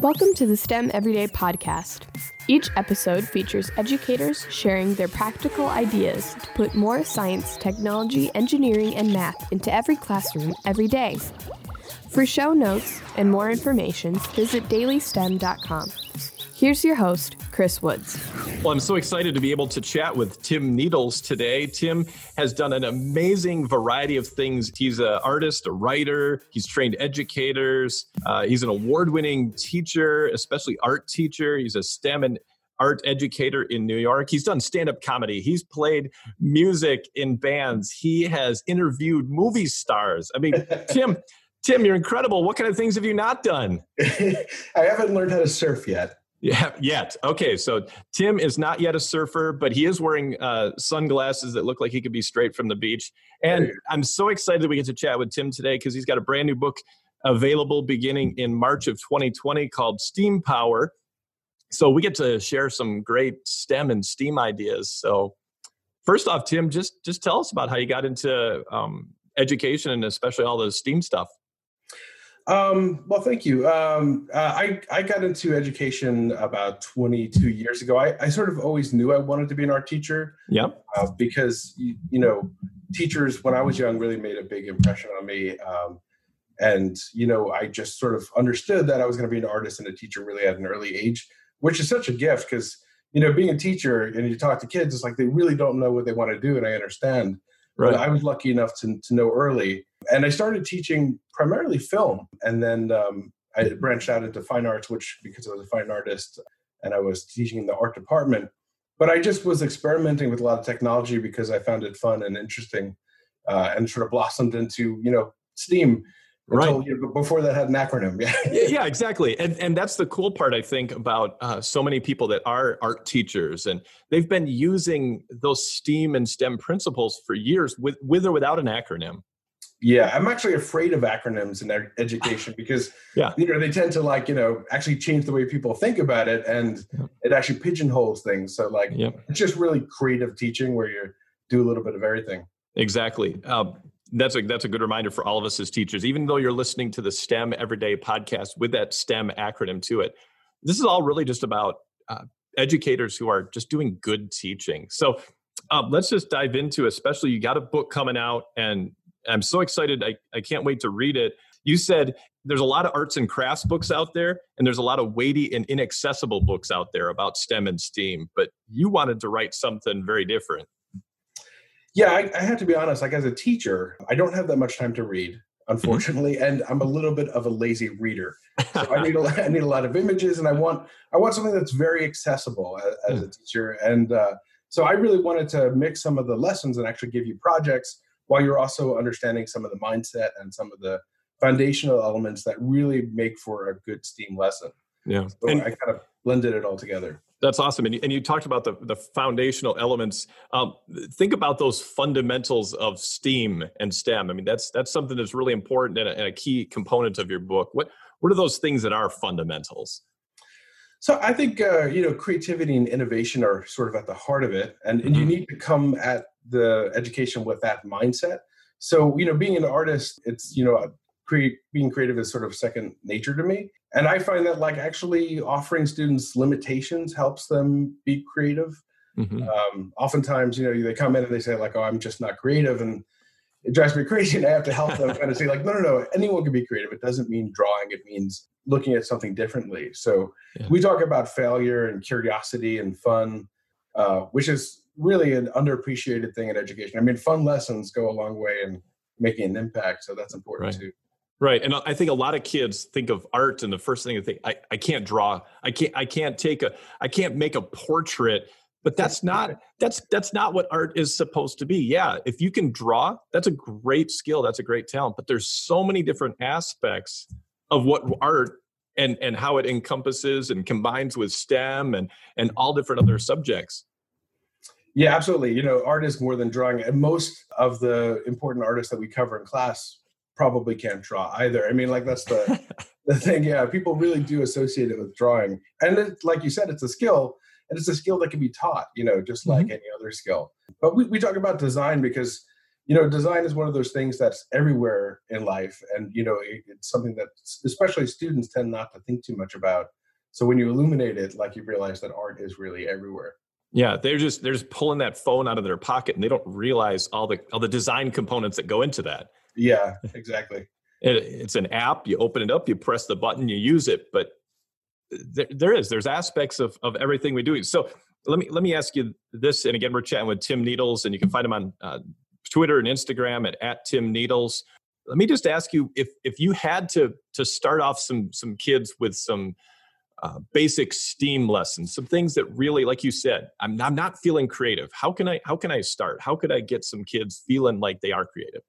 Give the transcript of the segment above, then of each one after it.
Welcome to the STEM Everyday Podcast. Each episode features educators sharing their practical ideas to put more science, technology, engineering, and math into every classroom every day. For show notes and more information, visit dailystem.com. Here's your host, Chris Woods. Well, I'm so excited to be able to chat with Tim Needles today. Tim has done an amazing variety of things. He's an artist, a writer, he's trained educators, uh, he's an award winning teacher, especially art teacher. He's a STEM and art educator in New York. He's done stand up comedy, he's played music in bands, he has interviewed movie stars. I mean, Tim. Tim, you're incredible. What kind of things have you not done? I haven't learned how to surf yet. Yeah, yet. Okay, so Tim is not yet a surfer, but he is wearing uh, sunglasses that look like he could be straight from the beach. And I'm so excited that we get to chat with Tim today because he's got a brand new book available beginning in March of 2020 called Steam Power. So we get to share some great STEM and STEAM ideas. So first off, Tim, just just tell us about how you got into um, education and especially all the STEAM stuff. Um, well, thank you. Um, uh, I, I got into education about 22 years ago. I, I sort of always knew I wanted to be an art teacher. Yep. Uh, because, you, you, know, teachers, when I was young, really made a big impression on me. Um, and, you know, I just sort of understood that I was going to be an artist and a teacher really at an early age, which is such a gift because, you know, being a teacher and you talk to kids, it's like they really don't know what they want to do. And I understand. Right. But I was lucky enough to, to know early and I started teaching primarily film, and then um, I branched out into fine arts, which because I was a fine artist and I was teaching in the art department. But I just was experimenting with a lot of technology because I found it fun and interesting, uh, and sort of blossomed into you know STEAM. Right. Until, you know, before that had an acronym. Yeah. yeah, yeah, exactly. And and that's the cool part I think about uh, so many people that are art teachers, and they've been using those STEAM and STEM principles for years, with with or without an acronym. Yeah, I'm actually afraid of acronyms in education because yeah. you know they tend to like you know actually change the way people think about it, and yeah. it actually pigeonholes things. So like yep. it's just really creative teaching where you do a little bit of everything. Exactly. Um, that's a that's a good reminder for all of us as teachers. Even though you're listening to the STEM Everyday podcast with that STEM acronym to it, this is all really just about uh, educators who are just doing good teaching. So uh, let's just dive into, especially you got a book coming out, and I'm so excited. I, I can't wait to read it. You said there's a lot of arts and crafts books out there, and there's a lot of weighty and inaccessible books out there about STEM and STEAM, but you wanted to write something very different. Yeah, I, I have to be honest. Like as a teacher, I don't have that much time to read, mm-hmm. unfortunately, and I'm a little bit of a lazy reader. So I need a, I need a lot of images, and I want I want something that's very accessible as, as a teacher. And uh, so I really wanted to mix some of the lessons and actually give you projects while you're also understanding some of the mindset and some of the foundational elements that really make for a good STEAM lesson. Yeah. So and I kind of blended it all together. That's awesome. And you, and you talked about the, the foundational elements. Um, think about those fundamentals of STEAM and STEM. I mean, that's that's something that's really important and a, and a key component of your book. What what are those things that are fundamentals? So I think uh, you know creativity and innovation are sort of at the heart of it, and, and you mm-hmm. need to come at the education with that mindset. So, you know, being an artist, it's, you know, create, being creative is sort of second nature to me. And I find that like actually offering students limitations helps them be creative. Mm-hmm. Um, oftentimes, you know, they come in and they say like, "Oh, I'm just not creative," and it drives me crazy. And I have to help them kind of say like, "No, no, no. Anyone can be creative. It doesn't mean drawing. It means looking at something differently." So yeah. we talk about failure and curiosity and fun, uh, which is really an underappreciated thing in education. I mean, fun lessons go a long way in making an impact, so that's important right. too. Right, and I think a lot of kids think of art, and the first thing they think, I, I can't draw, I can't, I can't take a, I can't make a portrait. But that's not that's that's not what art is supposed to be. Yeah, if you can draw, that's a great skill, that's a great talent. But there's so many different aspects of what art and and how it encompasses and combines with STEM and and all different other subjects. Yeah, absolutely. You know, art is more than drawing. And most of the important artists that we cover in class probably can't draw either. I mean, like that's the the thing. Yeah, people really do associate it with drawing, and it, like you said, it's a skill, and it's a skill that can be taught. You know, just like mm-hmm. any other skill. But we we talk about design because you know, design is one of those things that's everywhere in life, and you know, it, it's something that especially students tend not to think too much about. So when you illuminate it, like you realize that art is really everywhere. Yeah, they're just they're just pulling that phone out of their pocket, and they don't realize all the all the design components that go into that. Yeah, exactly. it, it's an app. You open it up, you press the button, you use it. But there, there is there's aspects of of everything we do. So let me let me ask you this. And again, we're chatting with Tim Needles, and you can find him on uh, Twitter and Instagram at, at Tim Needles. Let me just ask you if if you had to to start off some some kids with some uh, basic STEAM lessons, some things that really, like you said, I'm I'm not feeling creative. How can I how can I start? How could I get some kids feeling like they are creative?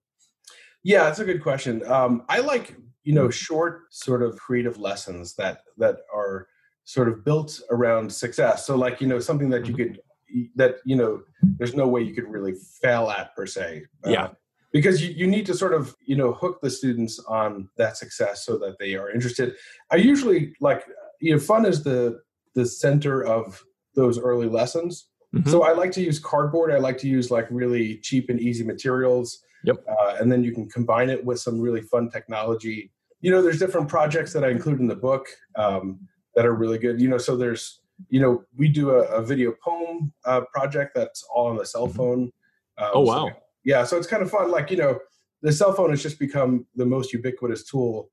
Yeah, that's a good question. Um, I like you know short sort of creative lessons that that are sort of built around success. So like you know something that you mm-hmm. could that you know there's no way you could really fail at per se. Uh, yeah. Because you, you need to sort of you know hook the students on that success so that they are interested. I usually like you know fun is the the center of those early lessons. Mm-hmm. So I like to use cardboard. I like to use like really cheap and easy materials. Yep. Uh, and then you can combine it with some really fun technology. You know, there's different projects that I include in the book um, that are really good. You know, so there's, you know, we do a, a video poem uh, project that's all on the cell mm-hmm. phone. Um, oh wow! So, yeah, so it's kind of fun. Like you know, the cell phone has just become the most ubiquitous tool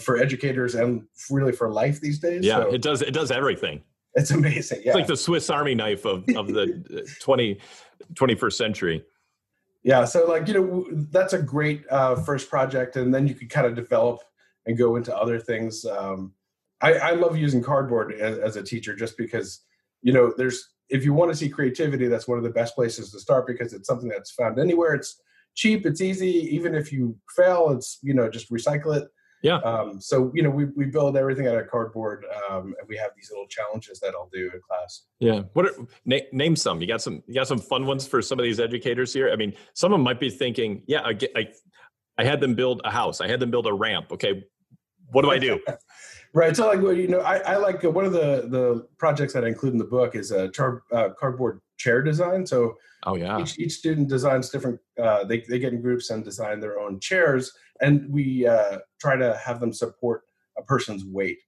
for educators and really for life these days. Yeah, so, it does. It does everything. It's amazing. Yeah. It's like the Swiss Army knife of, of the 20, 21st century yeah so like you know that's a great uh, first project and then you could kind of develop and go into other things um, I, I, love using cardboard as, as, a teacher just because you know there's if you want to see creativity that's one of the best places to start because it's something that's found anywhere it's cheap it's easy even if you fail it's you know just recycle it yeah. Um, so you know we we build everything out of cardboard, um, and we have these little challenges that I'll do in class. Yeah. What are, na- name some? You got some? You got some fun ones for some of these educators here. I mean, some of them might be thinking, yeah, I get, I, I had them build a house. I had them build a ramp. Okay, what do I do? right. So like, well, you know, I, I like uh, one of the the projects that I include in the book is a char, uh, cardboard chair design. So oh yeah, each, each student designs different. Uh, they they get in groups and design their own chairs and we uh, try to have them support a person's weight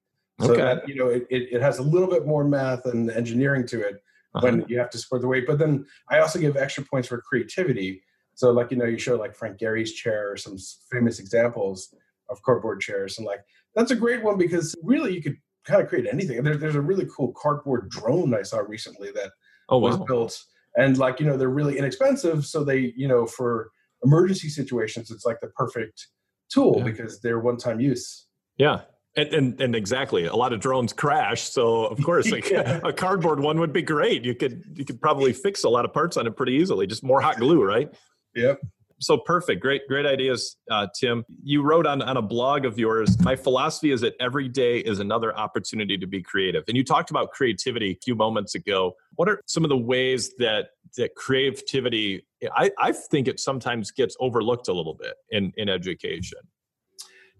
so okay. that you know it, it, it, has a little bit more math and engineering to it uh-huh. when you have to support the weight but then i also give extra points for creativity so like you know you show like frank gehry's chair or some famous examples of cardboard chairs and like that's a great one because really you could kind of create anything there's, there's a really cool cardboard drone i saw recently that oh, wow. was built and like you know they're really inexpensive so they you know for emergency situations it's like the perfect tool yeah. because they're one time use. Yeah. And, and, and exactly a lot of drones crash so of course like yeah. a cardboard one would be great you could you could probably fix a lot of parts on it pretty easily just more hot glue right yep so perfect. Great great ideas uh, tim. You wrote on, on a blog of yours my philosophy is that every day is another opportunity to be creative. And you talked about creativity a few moments ago. What are some of the ways that that creativity I, I think it sometimes gets overlooked a little bit in in education?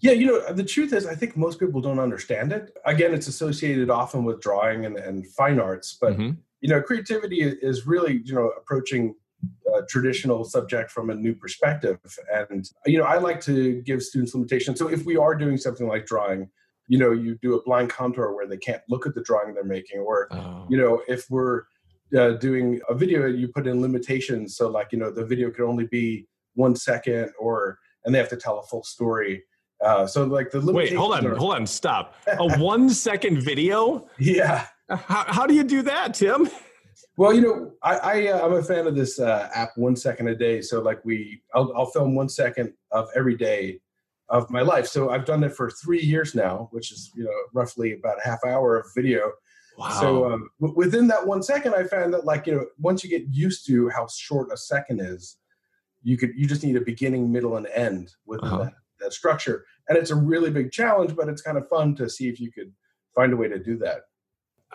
Yeah, you know, the truth is, I think most people don't understand it. Again, it's associated often with drawing and, and fine arts, but mm-hmm. you know, creativity is really you know approaching a traditional subject from a new perspective. And you know, I like to give students limitations. So if we are doing something like drawing, you know, you do a blind contour where they can't look at the drawing they're making, or oh. you know, if we're uh, doing a video, you put in limitations. So like you know, the video could only be one second, or and they have to tell a full story uh, so like the wait, hold on, are, hold on, stop. A one second video? Yeah. How, how do you do that, Tim? Well, you know, I, I uh, I'm a fan of this uh, app, One Second a Day. So like we, I'll, I'll film one second of every day of my life. So I've done it for three years now, which is you know roughly about a half hour of video. Wow. So um, w- within that one second, I found that like you know once you get used to how short a second is, you could you just need a beginning, middle, and end within uh-huh. that that structure. And it's a really big challenge, but it's kind of fun to see if you could find a way to do that.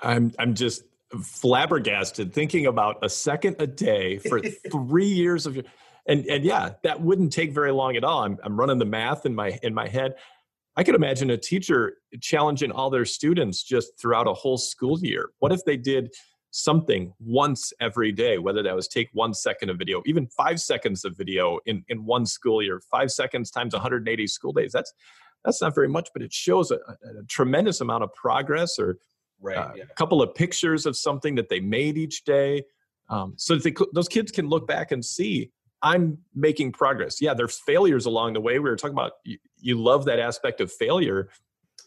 I'm I'm just flabbergasted thinking about a second a day for three years of your and and yeah, that wouldn't take very long at all. I'm I'm running the math in my in my head. I could imagine a teacher challenging all their students just throughout a whole school year. What if they did something once every day, whether that was take one second of video, even five seconds of video in, in one school year, five seconds times 180 school days. That's that's not very much, but it shows a, a tremendous amount of progress or right, uh, yeah. a couple of pictures of something that they made each day. Um, so that they, those kids can look back and see I'm making progress. Yeah, there's failures along the way. We were talking about you, you love that aspect of failure.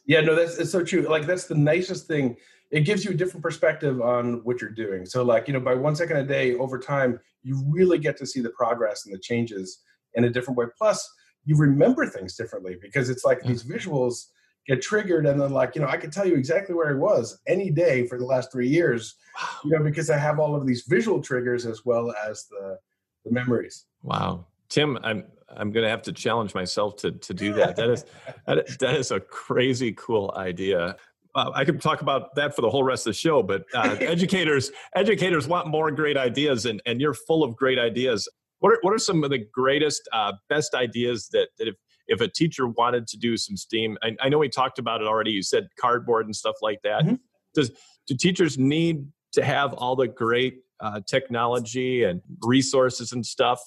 Yeah, no, that's it's so true. Like that's the nicest thing it gives you a different perspective on what you're doing. So, like, you know, by one second a day over time, you really get to see the progress and the changes in a different way. Plus, you remember things differently because it's like these visuals get triggered, and then, like, you know, I can tell you exactly where I was any day for the last three years, you know, because I have all of these visual triggers as well as the, the memories. Wow. Tim, I'm I'm going to have to challenge myself to to do that. That is that, that is a crazy cool idea uh, I could talk about that for the whole rest of the show, but uh, educators educators want more great ideas, and, and you're full of great ideas. What are, what are some of the greatest, uh, best ideas that, that if, if a teacher wanted to do some STEAM, I, I, know we talked about it already. You said cardboard and stuff like that. Mm-hmm. Does do teachers need to have all the great uh, technology and resources and stuff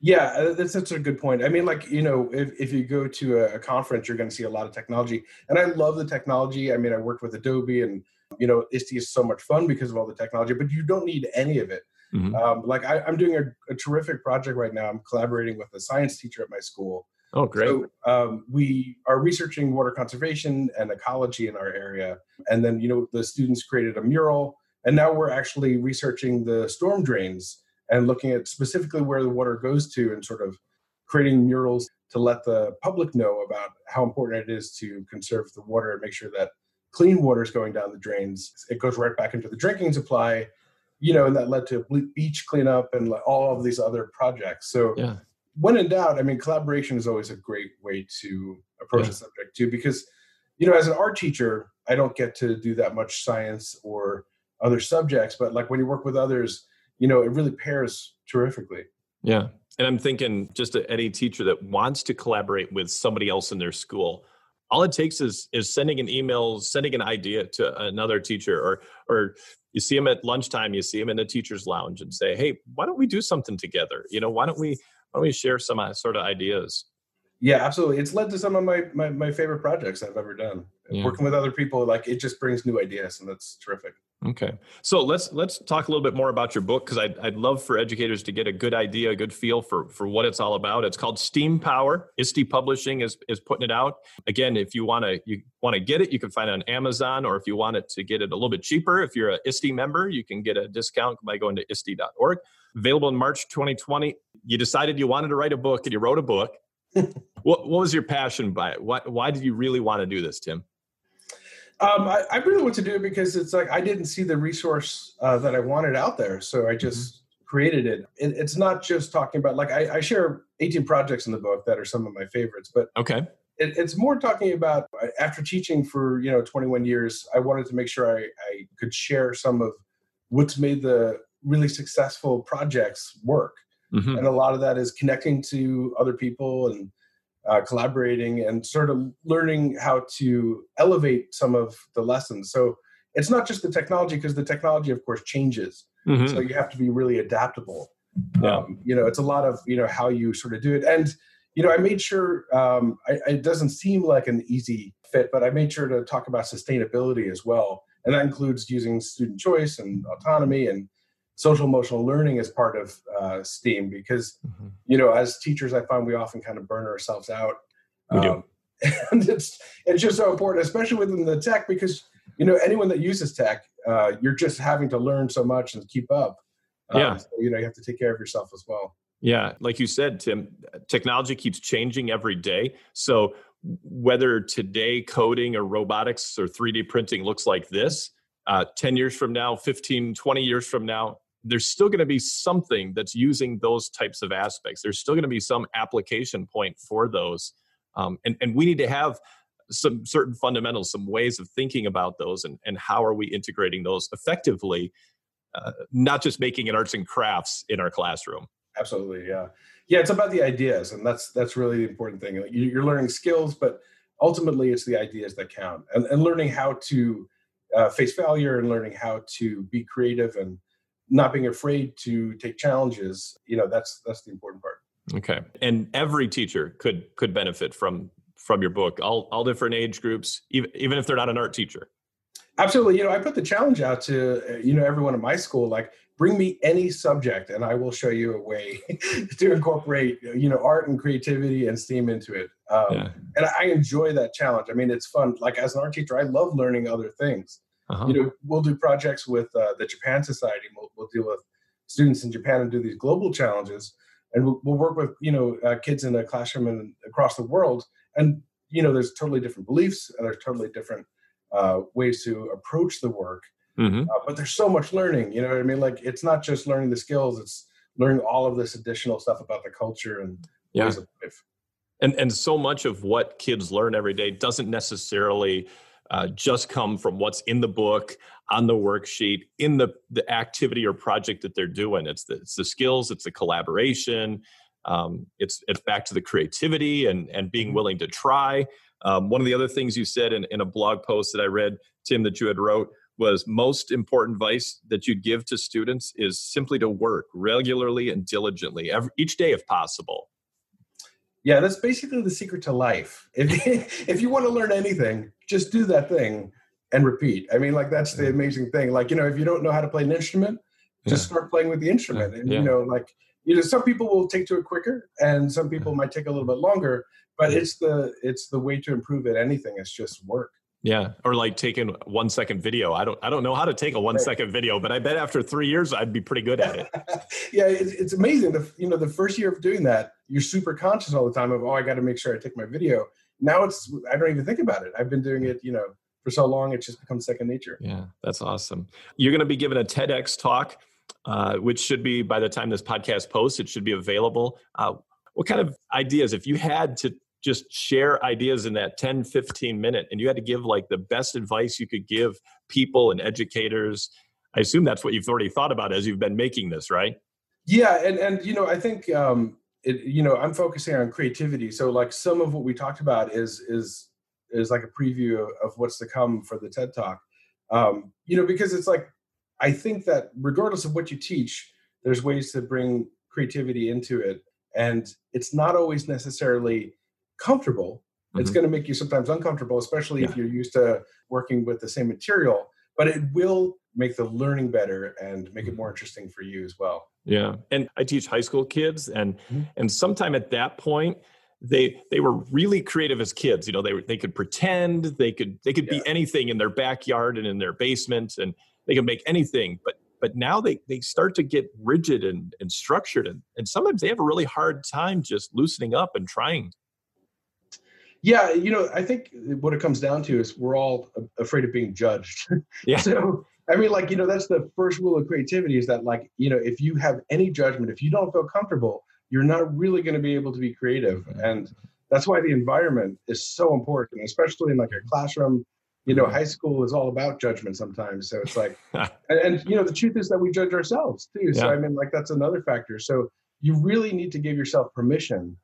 yeah, uh, that's such a good point. I mean, like you know, if if you go to a, a conference, you're going to see a lot of technology, and I love the technology. I mean, I worked with Adobe, and you know, ISTE is so much fun because of all the technology, but you don't need any of it. Mm-hmm. Um, like I, am doing a, a, terrific project right now. I'm collaborating with a science teacher at my school. Oh, great! So, um, we are researching water conservation and ecology in our area, and then you know, the students created a mural, and now we're actually researching the storm drains and looking at specifically where the water goes to and sort of creating murals to let the public know about how important it is to conserve the water and make sure that clean water is going down the drains. It goes right back into the drinking supply, you know, and that led to beach cleanup and all of these other projects. So, yeah. When in doubt, I mean, collaboration is always a great way to approach yeah. the subject too, because, you know, as an art teacher, I don't get to do that much science or other subjects, but like when you work with others, you know, it really pairs terrifically. Yeah. And I'm thinking just any teacher that wants to collaborate with somebody else in their school, all it takes is is sending an email, sending an idea to another teacher, or or you see them at lunchtime, you see them in the teacher's lounge, and say, "Hey, why don't we do something together? You know, why don't we why don't we share some uh, sort of ideas?" Yeah, absolutely. It's led to some of my my, my favorite projects I've ever done. Yeah. Working with other people, like it just brings new ideas, and that's terrific. Okay, so let's let's talk a little bit more about your book because I'd, I'd love for educators to get a good idea, a good feel for for what it's all about. It's called Steam Power. ISTE Publishing is is putting it out. Again, if you want to you want to get it, you can find it on Amazon, or if you want it to get it a little bit cheaper, if you're a ISTE member, you can get a discount by going to ISTE.org. Available in March 2020. You decided you wanted to write a book, and you wrote a book. what what was your passion by it? Why why did you really want to do this, Tim? Um, I, I, really want to do it because it's like I didn't see the resource uh, that I wanted out there, so I just mm-hmm. created it. it. It's not just talking about like I, I, share 18 projects in the book that are some of my favorites, but okay, it, it's more talking about after teaching for you know 21 years, I wanted to make sure I, I could share some of what's made the really successful projects work, mm-hmm. and a lot of that is connecting to other people and uh, collaborating and sort of learning how to elevate some of the lessons. So it's not just the technology because the technology, of course, changes. Mm-hmm. So you have to be really adaptable. Yeah. Um, you know, it's a lot of you know how you sort of do it, and you know, I made sure um, I, it doesn't seem like an easy fit, but I made sure to talk about sustainability as well, and that includes using student choice and autonomy and social emotional learning as part of uh, STEAM because mm-hmm. you know as teachers I find we often kind of burn ourselves out. We um, do. and it's it's just so important, especially within the tech, because you know anyone that uses tech, uh, you're just having to learn so much and keep up. Um, yeah, so, you know you have to take care of yourself as well. Yeah, like you said, Tim, technology keeps changing every day. So whether today coding or robotics or 3D printing looks like this, uh, 10 years from now, 15, 20 years from now, there's still going to be something that's using those types of aspects. There's still going to be some application point for those. Um, and, and we need to have some certain fundamentals, some ways of thinking about those, and, and how are we integrating those effectively, uh, not just making it arts and crafts in our classroom. Absolutely, yeah, yeah. It's about the ideas, and that's that's really the important thing. You're learning skills, but ultimately, it's the ideas that count, and, and learning how to uh, face failure and learning how to be creative and not being afraid to take challenges you know that's that's the important part. Okay. And every teacher could could benefit from from your book all all different age groups even even if they're not an art teacher. Absolutely. You know i put the challenge out to you know everyone in my school like bring me any subject and i will show you a way to incorporate you know art and creativity and steam into it. Um, yeah. and i enjoy that challenge. I mean it's fun. Like as an art teacher i love learning other things uh-huh. you know we'll do projects with uh, the japan society we'll, we'll, deal with students in japan and do these global challenges and we'll, we'll work with you know uh, kids in a classroom and across the world and you know there's totally different beliefs and there's totally different uh, ways to approach the work mm-hmm. uh, but there's so much learning you know what i mean like it's not just learning the skills it's learning all of this additional stuff about the culture and yeah. ways of life and and so much of what kids learn every day doesn't necessarily uh, just come from what's in the book on the worksheet in the the activity or project that they're doing. It's the, it's the skills it's the collaboration um, it's it's back to the creativity and and being mm-hmm. willing to try. Um, one of the other things you said in, in a blog post that i read tim that you had wrote was most important advice that you'd give to students is simply to work regularly and diligently every, each day if possible yeah that's basically the secret to life. If, if you want to learn anything just do that thing and repeat. I mean like that's the amazing thing. Like you know if you don't know how to play an instrument just yeah. start playing with the instrument. And yeah. you know like you know some people will take to it quicker and some people might take a little bit longer but it's the it's the way to improve at anything. It's just work yeah, or like taking one second video. I don't I don't know how to take a one second video, but I bet after three years I'd be pretty good at it. yeah, it's, it's amazing. The you know the first year of doing that, you're super conscious all the time of oh I got to make sure I take my video. Now it's I don't even think about it. I've been doing it you know for so long it just becomes second nature. Yeah, that's awesome. You're going to be giving a TEDx talk, uh, which should be by the time this podcast posts, it should be available. Uh, what kind of ideas, if you had to just share ideas in that 10 15 minute and you had to give like the best advice you could give people and educators. I assume that's what you've already thought about as you've been making this right? Yeah and and you know i think um it, you know i'm focusing on creativity. So like some of what we talked about is is is like a preview of, of what's to come for the ted talk. Um you know because it's like i think that regardless of what you teach there's ways to bring creativity into it. And it's not always necessarily comfortable. Mm-hmm. It's going to make you sometimes uncomfortable, especially yeah. if you're used to working with the same material, but it will make the learning better and make it more interesting for you as well. Yeah. And I teach high school kids and mm-hmm. and sometime at that point they they were really creative as kids you know they they could pretend they could they could yeah. be anything in their backyard and in their basement and they could make anything but but now they they start to get rigid and, and structured and, and sometimes they have a really hard time just loosening up and trying yeah, you know, I think what it comes down to is we're all afraid of being judged. Yeah. so I mean, like you know, that's the first rule of creativity is that like you know, if you have any judgment, if you don't feel comfortable, you're not really going to be able to be creative, mm-hmm. and that's why the environment is so important, especially in like a classroom. You know, mm-hmm. high school is all about judgment sometimes. So it's like, and, and, you know, the truth is that we judge ourselves too. So yeah. I mean, like that's another factor. So you really need to give yourself permission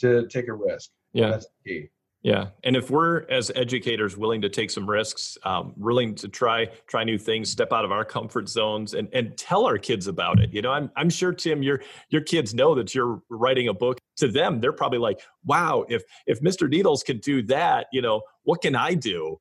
to take a risk. Yeah, that's key. Yeah, and if we're as educators willing to take some risks, um, willing to try try new things, step out of our comfort zones, and and tell our kids about it. You know, I'm I'm sure Tim, your your kids know that you're writing a book. To them, they're probably like, "Wow, if if Mr. Needles can do that, you know, what can I do?"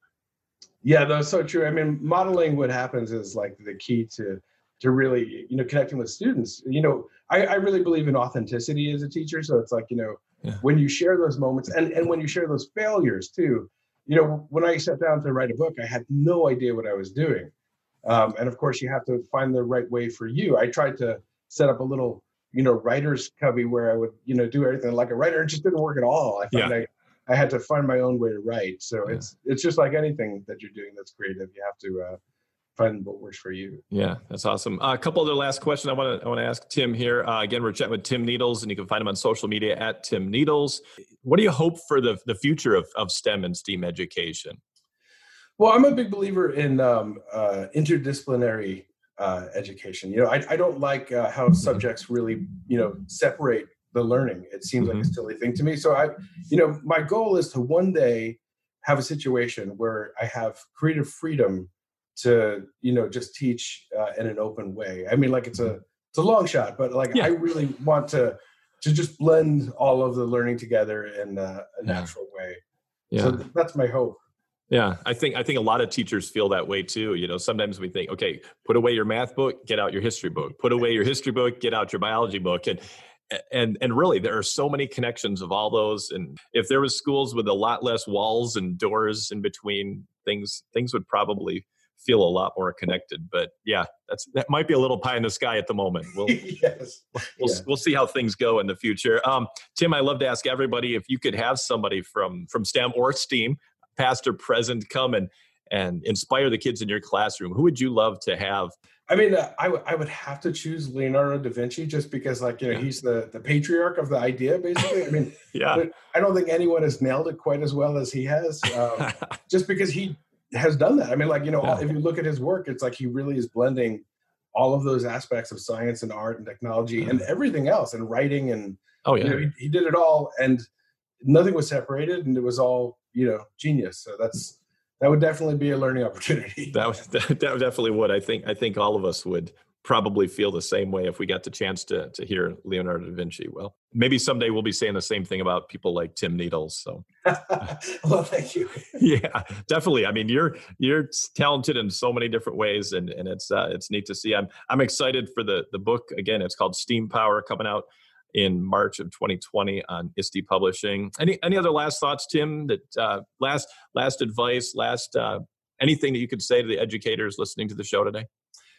Yeah, that's so true. I mean, modeling what happens is like the key to to really you know connecting with students. You know, I, I really believe in authenticity as a teacher. So it's like you know yeah. when you share those moments and, and when you share those failures too you know when i sat down to write a book i had no idea what i was doing um, and of course you have to find the right way for you i tried to set up a little you know writer's cubby where i would you know do everything like a writer it just didn't work at all i found yeah. I, I had to find my own way to write so yeah. it's it's just like anything that you're doing that's creative you have to uh, find what works for you. Yeah, that's awesome. Uh, a couple other last questions I want to I want to ask Tim here. Uh, again, we're chatting with Tim Needles, and you can find him on social media at Tim Needles. What do you hope for the the future of of STEM and STEAM education? Well, I'm a big believer in um, uh, interdisciplinary uh, education. You know, I, I don't like uh, how mm-hmm. subjects really you know separate the learning. It seems mm-hmm. like a mm-hmm. silly thing to me. So I, you know, my goal is to one day have a situation where I have creative freedom to you know just teach uh, in an open way. I mean, like it's a it's a long shot, but like yeah. I really want to to just blend all of the learning together in a, a natural yeah. way. Yeah. So that's my hope. Yeah, I think I think a lot of teachers feel that way too. You know, sometimes we think, okay, put away your math book, get out your history book. Put away your history book, get out your biology book. And and and really there are so many connections of all those and if there was schools with a lot less walls and doors in between things things would probably feel a lot more connected but yeah that's that might be a little pie in the sky at the moment we'll yes. we'll, yeah. we'll see how things go in the future um, tim i love to ask everybody if you could have somebody from from stem or steam past or present come and and inspire the kids in your classroom who would you love to have I mean, uh, I, w- I would have to choose Leonardo da Vinci just because, like, you know, he's the, the patriarch of the idea, basically. I mean, yeah. I don't think anyone has nailed it quite as well as he has, um, just because he has done that. I mean, like, you know, yeah. if you look at his work, it's like he really is blending all of those aspects of science and art and technology mm-hmm. and everything else and writing and, oh, yeah. You know, he, he did it all and nothing was separated and it was all, you know, genius. So that's, that would definitely be a learning opportunity. that, that, that definitely would. I think I think all of us would probably feel the same way if we got the chance to to hear Leonardo da Vinci. Well, maybe someday we'll be saying the same thing about people like Tim Needles. So, well, thank you. yeah, definitely. I mean, you're you're talented in so many different ways, and and it's uh, it's neat to see. I'm I'm excited for the the book. Again, it's called Steam Power, coming out in March of 2020 on ISTE Publishing. Any any other last thoughts, Tim? That uh, last last advice, last uh, anything that you could say to the educators listening to the show today?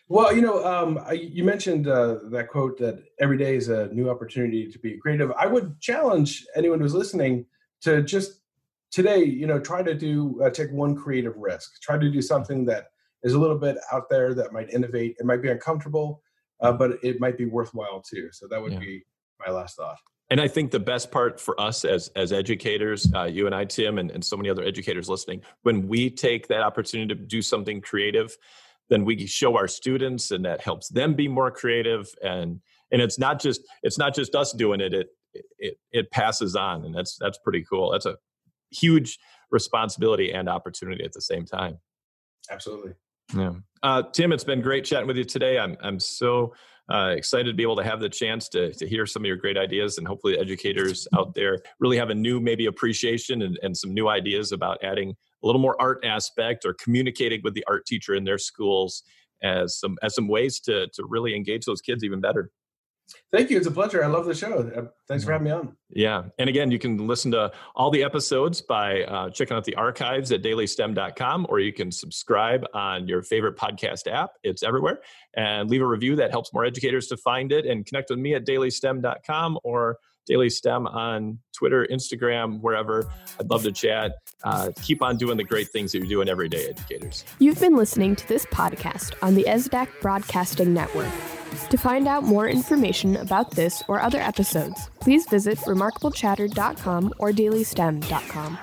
Well, you know, um, I, you mentioned uh, that quote that every day is a new opportunity to be creative. I would challenge anyone who's listening to just today, you know, try to do uh, take one creative risk. Try to do something that is a little bit out there that might innovate. It might be uncomfortable, uh, but it might be worthwhile too. So that would yeah. be my last thought. And I think the best part for us as as educators, uh, you and I, Tim, and, and so many other educators listening, when we take that opportunity to do something creative, then we show our students, and that helps them be more creative. And and it's not just it's not just us doing it; it it it passes on, and that's that's pretty cool. That's a huge responsibility and opportunity at the same time. Absolutely. Yeah, uh, Tim, it's been great chatting with you today. I'm I'm so uh, excited to be able to have the chance to, to hear some of your great ideas and hopefully educators out there really have a new maybe appreciation and, and some new ideas about adding a little more art aspect or communicating with the art teacher in their schools as some as some ways to to really engage those kids even better. Thank you. It's a pleasure. I love the show. Uh, thanks for having me on. Yeah. And again, you can listen to all the episodes by uh, checking out the archives at dailystem.com, or you can subscribe on your favorite podcast app. It's everywhere. And leave a review that helps more educators to find it and connect with me at dailystem.com or Daily STEM on Twitter, Instagram, wherever. I'd love to chat. Uh, keep on doing the great things that you're doing every day, educators. You've been listening to this podcast on the ESDAC Broadcasting Network. To find out more information about this or other episodes, please visit remarkablechatter.com or dailystem.com.